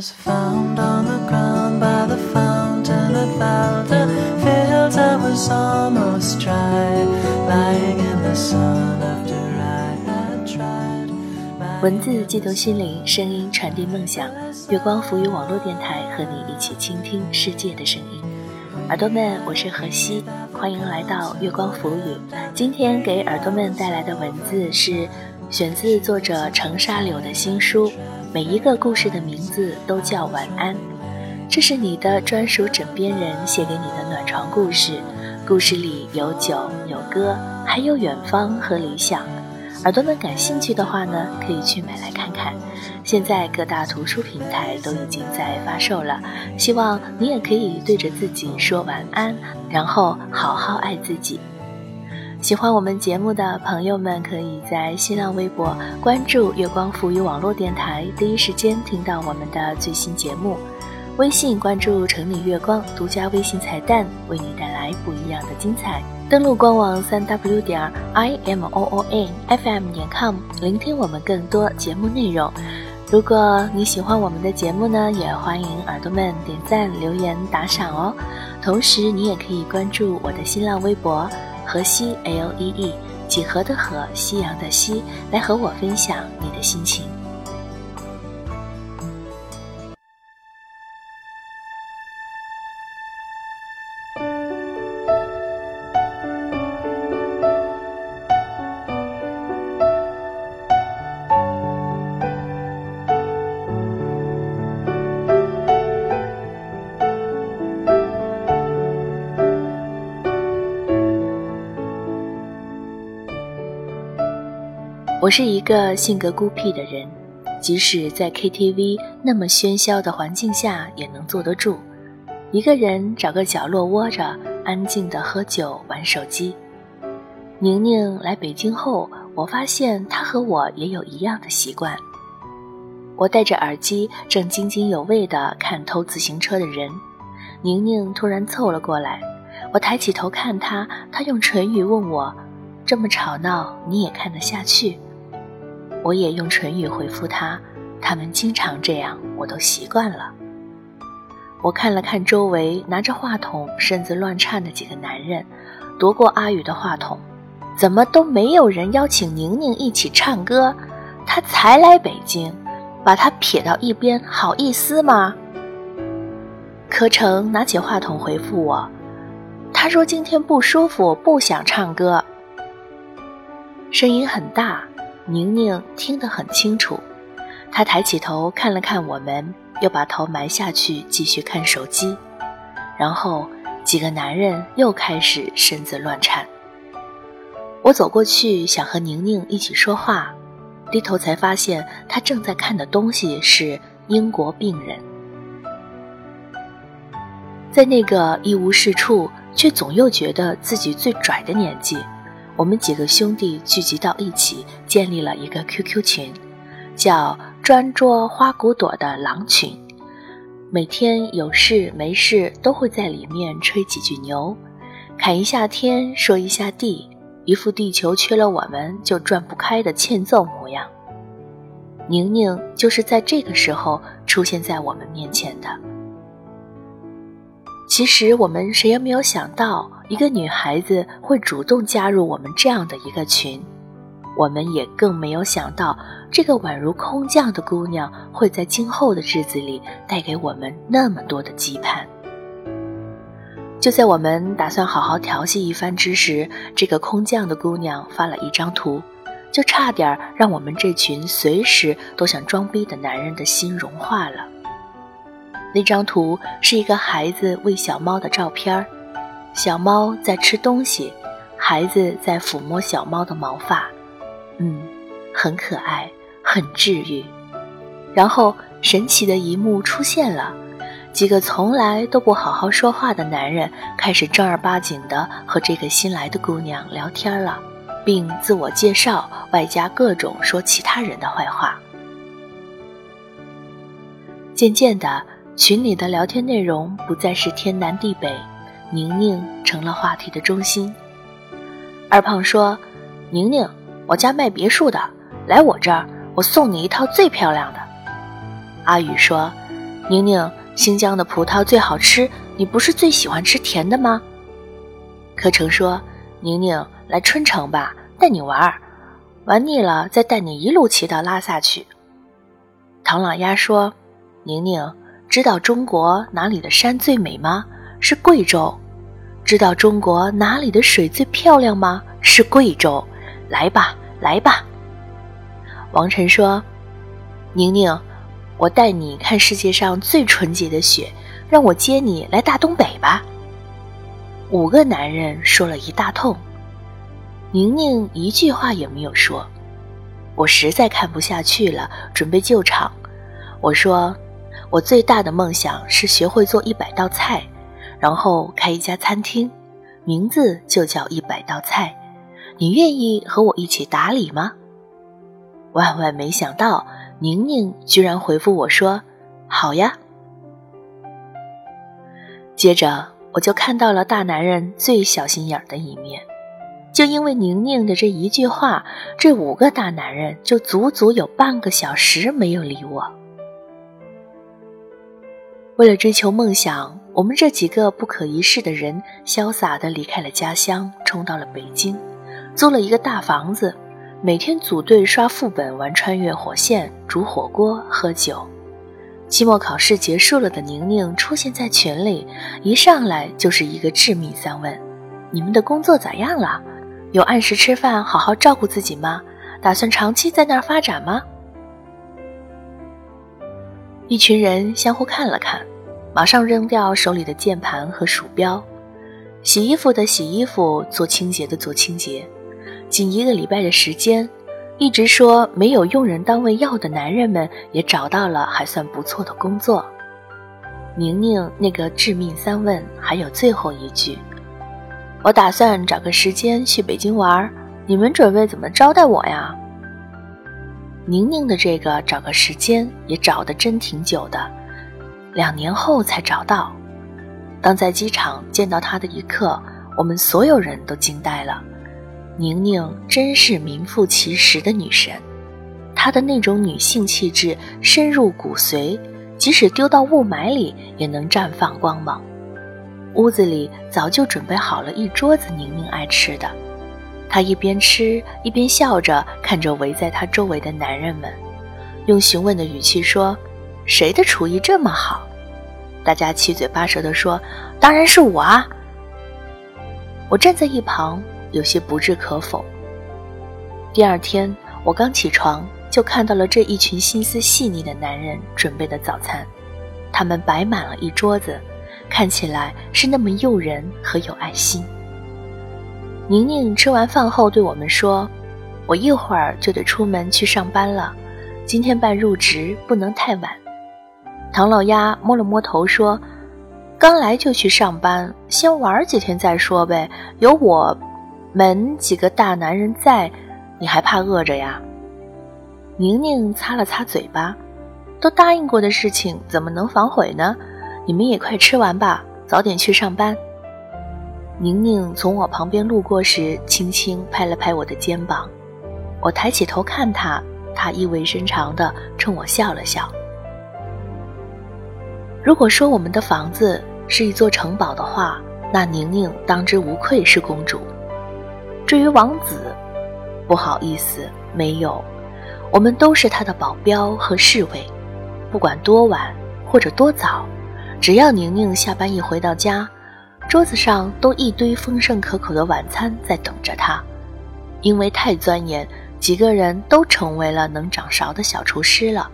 was found on the ground by the fountain at Valda. Fields I was almost dry, lying in the sun after I had tried. 文字悸动心灵，声音传递梦想。月光浮语网络电台和你一起倾听世界的声音。耳朵们，我是何西，欢迎来到月光浮语。今天给耳朵们带来的文字是选自作者程沙柳的新书。每一个故事的名字都叫晚安，这是你的专属枕边人写给你的暖床故事。故事里有酒有歌，还有远方和理想。耳朵们感兴趣的话呢，可以去买来看看。现在各大图书平台都已经在发售了，希望你也可以对着自己说晚安，然后好好爱自己。喜欢我们节目的朋友们，可以在新浪微博关注“月光浮语网络电台”，第一时间听到我们的最新节目。微信关注“城里月光”，独家微信彩蛋，为你带来不一样的精彩。登录官网三 w 点 i m o o n f m 点 com，聆听我们更多节目内容。如果你喜欢我们的节目呢，也欢迎耳朵们点赞、留言、打赏哦。同时，你也可以关注我的新浪微博“河西 L E E”，几何的河，夕阳的夕，来和我分享你的心情。我是一个性格孤僻的人，即使在 KTV 那么喧嚣的环境下，也能坐得住。一个人找个角落窝着，安静的喝酒玩手机。宁宁来北京后，我发现她和我也有一样的习惯。我戴着耳机，正津津有味地看偷自行车的人，宁宁突然凑了过来。我抬起头看她，她用唇语问我：“这么吵闹，你也看得下去？”我也用唇语回复他，他们经常这样，我都习惯了。我看了看周围拿着话筒、身子乱颤的几个男人，夺过阿宇的话筒，怎么都没有人邀请宁宁一起唱歌？她才来北京，把她撇到一边，好意思吗？柯成拿起话筒回复我，他说今天不舒服，不想唱歌。声音很大。宁宁听得很清楚，她抬起头看了看我们，又把头埋下去继续看手机。然后几个男人又开始身子乱颤。我走过去想和宁宁一起说话，低头才发现她正在看的东西是英国病人。在那个一无是处却总又觉得自己最拽的年纪。我们几个兄弟聚集到一起，建立了一个 QQ 群，叫“专捉花骨朵”的狼群。每天有事没事都会在里面吹几句牛，侃一下天，说一下地，一副地球缺了我们就转不开的欠揍模样。宁宁就是在这个时候出现在我们面前的。其实我们谁也没有想到。一个女孩子会主动加入我们这样的一个群，我们也更没有想到，这个宛如空降的姑娘会在今后的日子里带给我们那么多的羁绊。就在我们打算好好调戏一番之时，这个空降的姑娘发了一张图，就差点让我们这群随时都想装逼的男人的心融化了。那张图是一个孩子喂小猫的照片。小猫在吃东西，孩子在抚摸小猫的毛发，嗯，很可爱，很治愈。然后神奇的一幕出现了，几个从来都不好好说话的男人开始正儿八经的和这个新来的姑娘聊天了，并自我介绍，外加各种说其他人的坏话。渐渐的，群里的聊天内容不再是天南地北。宁宁成了话题的中心。二胖说：“宁宁，我家卖别墅的，来我这儿，我送你一套最漂亮的。”阿宇说：“宁宁，新疆的葡萄最好吃，你不是最喜欢吃甜的吗？柯成说：“宁宁，来春城吧，带你玩儿，玩腻了再带你一路骑到拉萨去。”唐老鸭说：“宁宁，知道中国哪里的山最美吗？是贵州。知道中国哪里的水最漂亮吗？是贵州。来吧，来吧。”王晨说：“宁宁，我带你看世界上最纯洁的雪，让我接你来大东北吧。”五个男人说了一大通，宁宁一句话也没有说。我实在看不下去了，准备救场。我说：“我最大的梦想是学会做一百道菜，然后开一家餐厅，名字就叫一百道菜。你愿意和我一起打理吗？”万万没想到，宁宁居然回复我说：“好呀。”接着我就看到了大男人最小心眼的一面。就因为宁宁的这一句话，这五个大男人就足足有半个小时没有理我。为了追求梦想，我们这几个不可一世的人潇洒地离开了家乡，冲到了北京，租了一个大房子。每天组队刷副本、玩穿越火线、煮火锅、喝酒。期末考试结束了的宁宁出现在群里，一上来就是一个致命三问：“你们的工作咋样了？有按时吃饭、好好照顾自己吗？打算长期在那儿发展吗？”一群人相互看了看，马上扔掉手里的键盘和鼠标，洗衣服的洗衣服，做清洁的做清洁。仅一个礼拜的时间，一直说没有用人单位要的男人们也找到了还算不错的工作。宁宁那个致命三问还有最后一句：“我打算找个时间去北京玩，你们准备怎么招待我呀？”宁宁的这个找个时间也找的真挺久的，两年后才找到。当在机场见到他的一刻，我们所有人都惊呆了。宁宁真是名副其实的女神，她的那种女性气质深入骨髓，即使丢到雾霾里也能绽放光芒。屋子里早就准备好了一桌子宁宁爱吃的，她一边吃一边笑着看着围在她周围的男人们，用询问的语气说：“谁的厨艺这么好？”大家七嘴八舌地说：“当然是我啊！”我站在一旁。有些不置可否。第二天，我刚起床就看到了这一群心思细腻的男人准备的早餐，他们摆满了一桌子，看起来是那么诱人和有爱心。宁宁吃完饭后对我们说：“我一会儿就得出门去上班了，今天办入职不能太晚。”唐老鸭摸了摸头说：“刚来就去上班，先玩几天再说呗，有我。”们几个大男人在，你还怕饿着呀？宁宁擦了擦嘴巴，都答应过的事情怎么能反悔呢？你们也快吃完吧，早点去上班。宁宁从我旁边路过时，轻轻拍了拍我的肩膀，我抬起头看她，她意味深长地冲我笑了笑。如果说我们的房子是一座城堡的话，那宁宁当之无愧是公主。至于王子，不好意思，没有，我们都是他的保镖和侍卫，不管多晚或者多早，只要宁宁下班一回到家，桌子上都一堆丰盛可口的晚餐在等着他。因为太钻研，几个人都成为了能掌勺的小厨师了，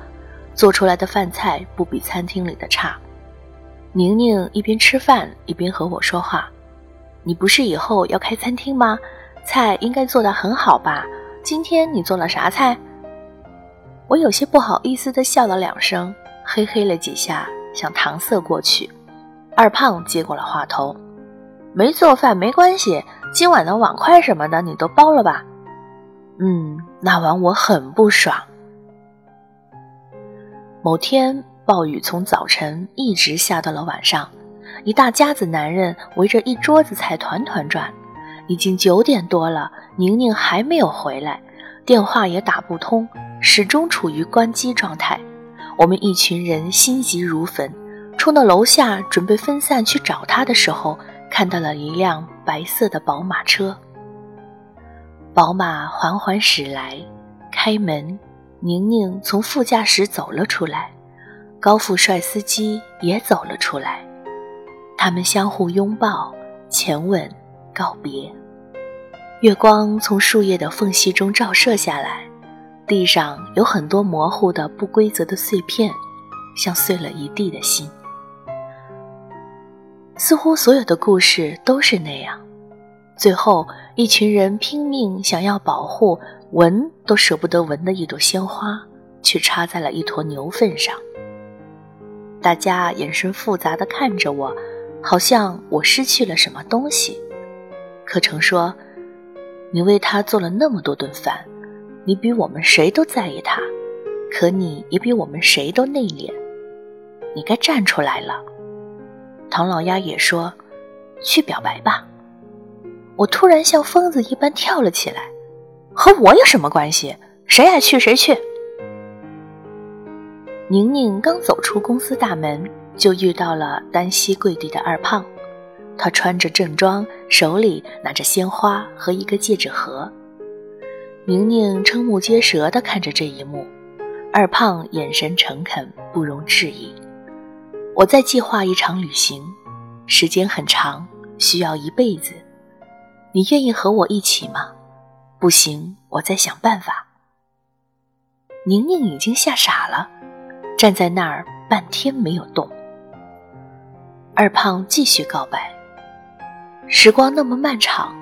做出来的饭菜不比餐厅里的差。宁宁一边吃饭一边和我说话：“你不是以后要开餐厅吗？”菜应该做得很好吧？今天你做了啥菜？我有些不好意思地笑了两声，嘿嘿了几下，想搪塞过去。二胖接过了话头：“没做饭没关系，今晚的碗筷什么的你都包了吧？”嗯，那晚我很不爽。某天暴雨从早晨一直下到了晚上，一大家子男人围着一桌子菜团团转。已经九点多了，宁宁还没有回来，电话也打不通，始终处于关机状态。我们一群人心急如焚，冲到楼下准备分散去找他的时候，看到了一辆白色的宝马车。宝马缓缓驶来，开门，宁宁从副驾驶走了出来，高富帅司机也走了出来，他们相互拥抱、前吻、告别。月光从树叶的缝隙中照射下来。地上有很多模糊的、不规则的碎片，像碎了一地的心。似乎所有的故事都是那样，最后一群人拼命想要保护，闻都舍不得闻的一朵鲜花，却插在了一坨牛粪上。大家眼神复杂的看着我，好像我失去了什么东西。柯成说：“你为他做了那么多顿饭。”你比我们谁都在意他，可你也比我们谁都内敛。你该站出来了。唐老鸭也说：“去表白吧。”我突然像疯子一般跳了起来，和我有什么关系？谁爱去谁去。宁宁刚走出公司大门，就遇到了单膝跪地的二胖。他穿着正装，手里拿着鲜花和一个戒指盒。宁宁瞠目结舌地看着这一幕，二胖眼神诚恳，不容置疑。我在计划一场旅行，时间很长，需要一辈子。你愿意和我一起吗？不行，我再想办法。宁宁已经吓傻了，站在那儿半天没有动。二胖继续告白：时光那么漫长，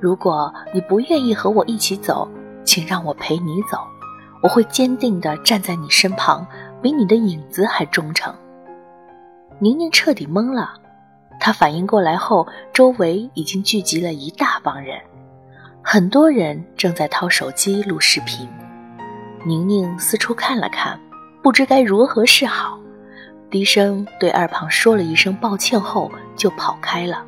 如果你不愿意和我一起走。请让我陪你走，我会坚定地站在你身旁，比你的影子还忠诚。宁宁彻底懵了，她反应过来后，周围已经聚集了一大帮人，很多人正在掏手机录视频。宁宁四处看了看，不知该如何是好，低声对二胖说了一声抱歉后就跑开了。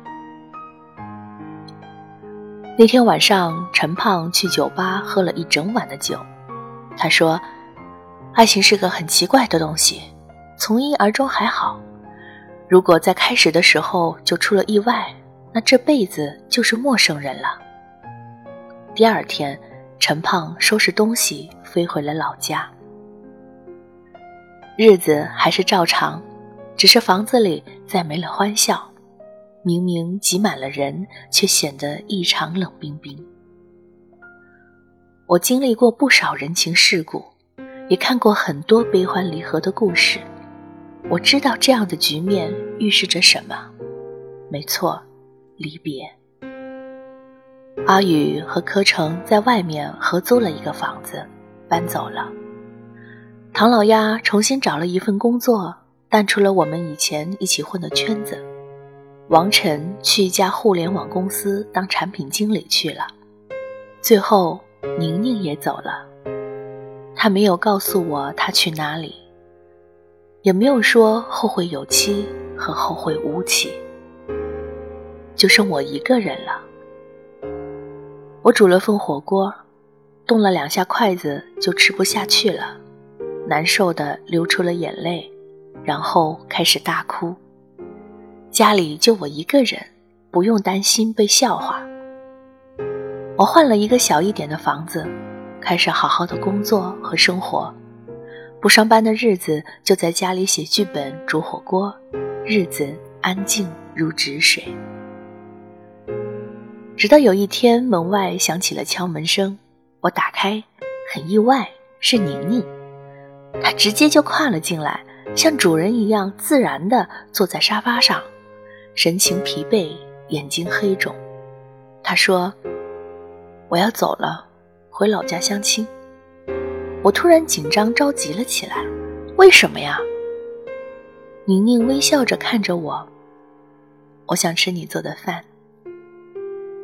那天晚上，陈胖去酒吧喝了一整晚的酒。他说：“爱情是个很奇怪的东西，从一而终还好。如果在开始的时候就出了意外，那这辈子就是陌生人了。”第二天，陈胖收拾东西飞回了老家。日子还是照常，只是房子里再没了欢笑。明明挤满了人，却显得异常冷冰冰。我经历过不少人情世故，也看过很多悲欢离合的故事。我知道这样的局面预示着什么。没错，离别。阿宇和柯成在外面合租了一个房子，搬走了。唐老鸭重新找了一份工作，淡出了我们以前一起混的圈子。王晨去一家互联网公司当产品经理去了，最后宁宁也走了。他没有告诉我他去哪里，也没有说后会有期和后会无期，就剩我一个人了。我煮了份火锅，动了两下筷子就吃不下去了，难受的流出了眼泪，然后开始大哭。家里就我一个人，不用担心被笑话。我换了一个小一点的房子，开始好好的工作和生活。不上班的日子就在家里写剧本、煮火锅，日子安静如止水。直到有一天，门外响起了敲门声，我打开，很意外，是宁宁。她直接就跨了进来，像主人一样自然地坐在沙发上。神情疲惫，眼睛黑肿。他说：“我要走了，回老家相亲。”我突然紧张着急了起来。为什么呀？宁宁微笑着看着我。我想吃你做的饭。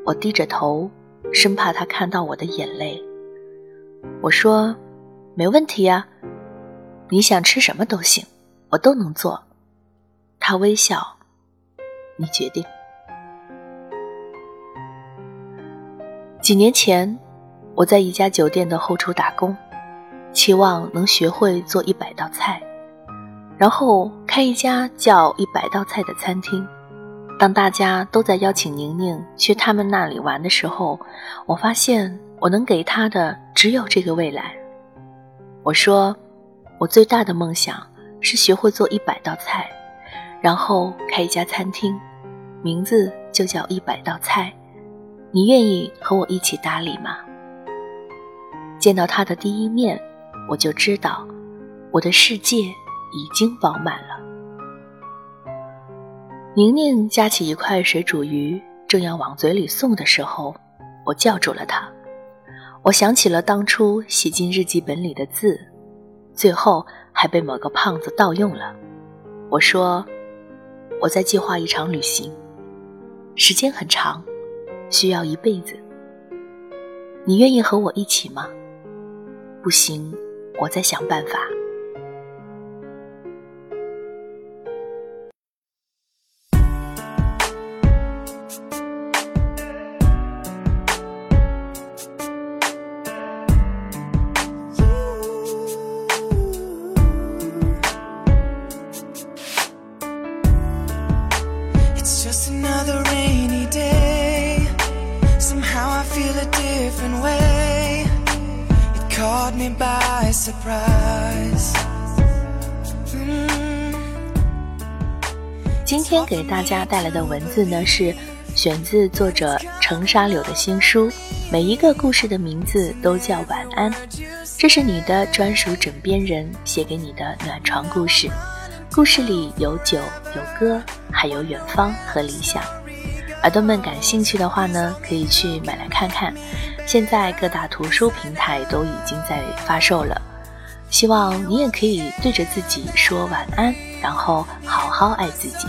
我低着头，生怕他看到我的眼泪。我说：“没问题呀，你想吃什么都行，我都能做。”他微笑。你决定。几年前，我在一家酒店的后厨打工，期望能学会做一百道菜，然后开一家叫一百道菜的餐厅。当大家都在邀请宁宁去他们那里玩的时候，我发现我能给她的只有这个未来。我说，我最大的梦想是学会做一百道菜，然后开一家餐厅，名字就叫一百道菜。你愿意和我一起打理吗？见到他的第一面，我就知道我的世界已经饱满了。宁宁夹起一块水煮鱼，正要往嘴里送的时候，我叫住了她。我想起了当初写进日记本里的字，最后还被某个胖子盗用了。我说：“我在计划一场旅行，时间很长，需要一辈子。你愿意和我一起吗？不行，我再想办法。”给大家带来的文字呢，是选自作者程沙柳的新书。每一个故事的名字都叫晚安，这是你的专属枕边人写给你的暖床故事。故事里有酒有歌，还有远方和理想。耳朵们感兴趣的话呢，可以去买来看看。现在各大图书平台都已经在发售了。希望你也可以对着自己说晚安，然后好好爱自己。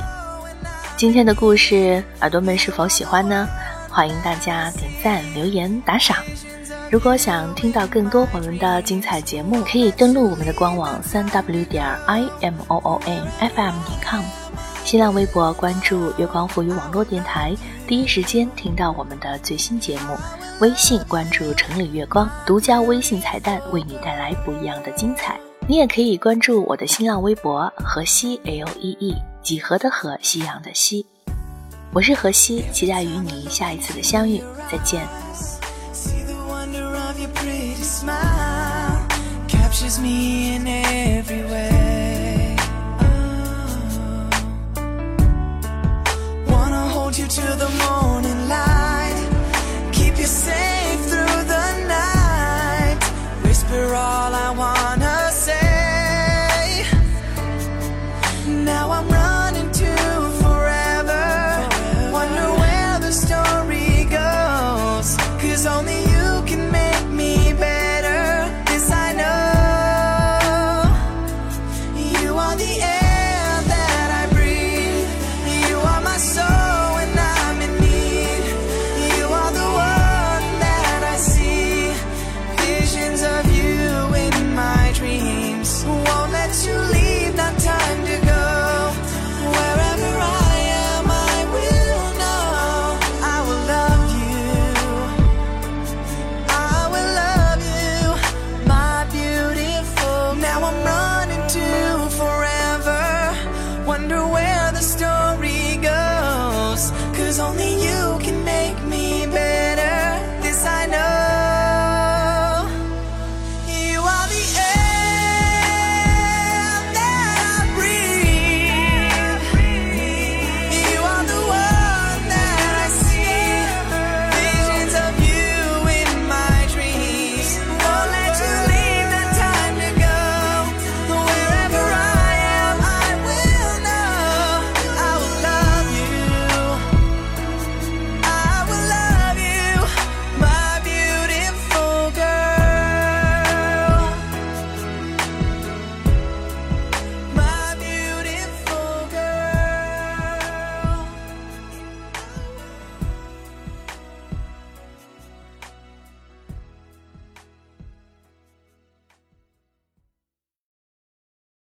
今天的故事，耳朵们是否喜欢呢？欢迎大家点赞、留言、打赏。如果想听到更多我们的精彩节目，可以登录我们的官网三 w 点 i m o o n f m 点 com，新浪微博关注月光赋予网络电台，第一时间听到我们的最新节目。微信关注城里月光，独家微信彩蛋为你带来不一样的精彩。你也可以关注我的新浪微博河西 l e e 几何的何，夕阳的夕。我是何西，期待与你下一次的相遇，再见。See the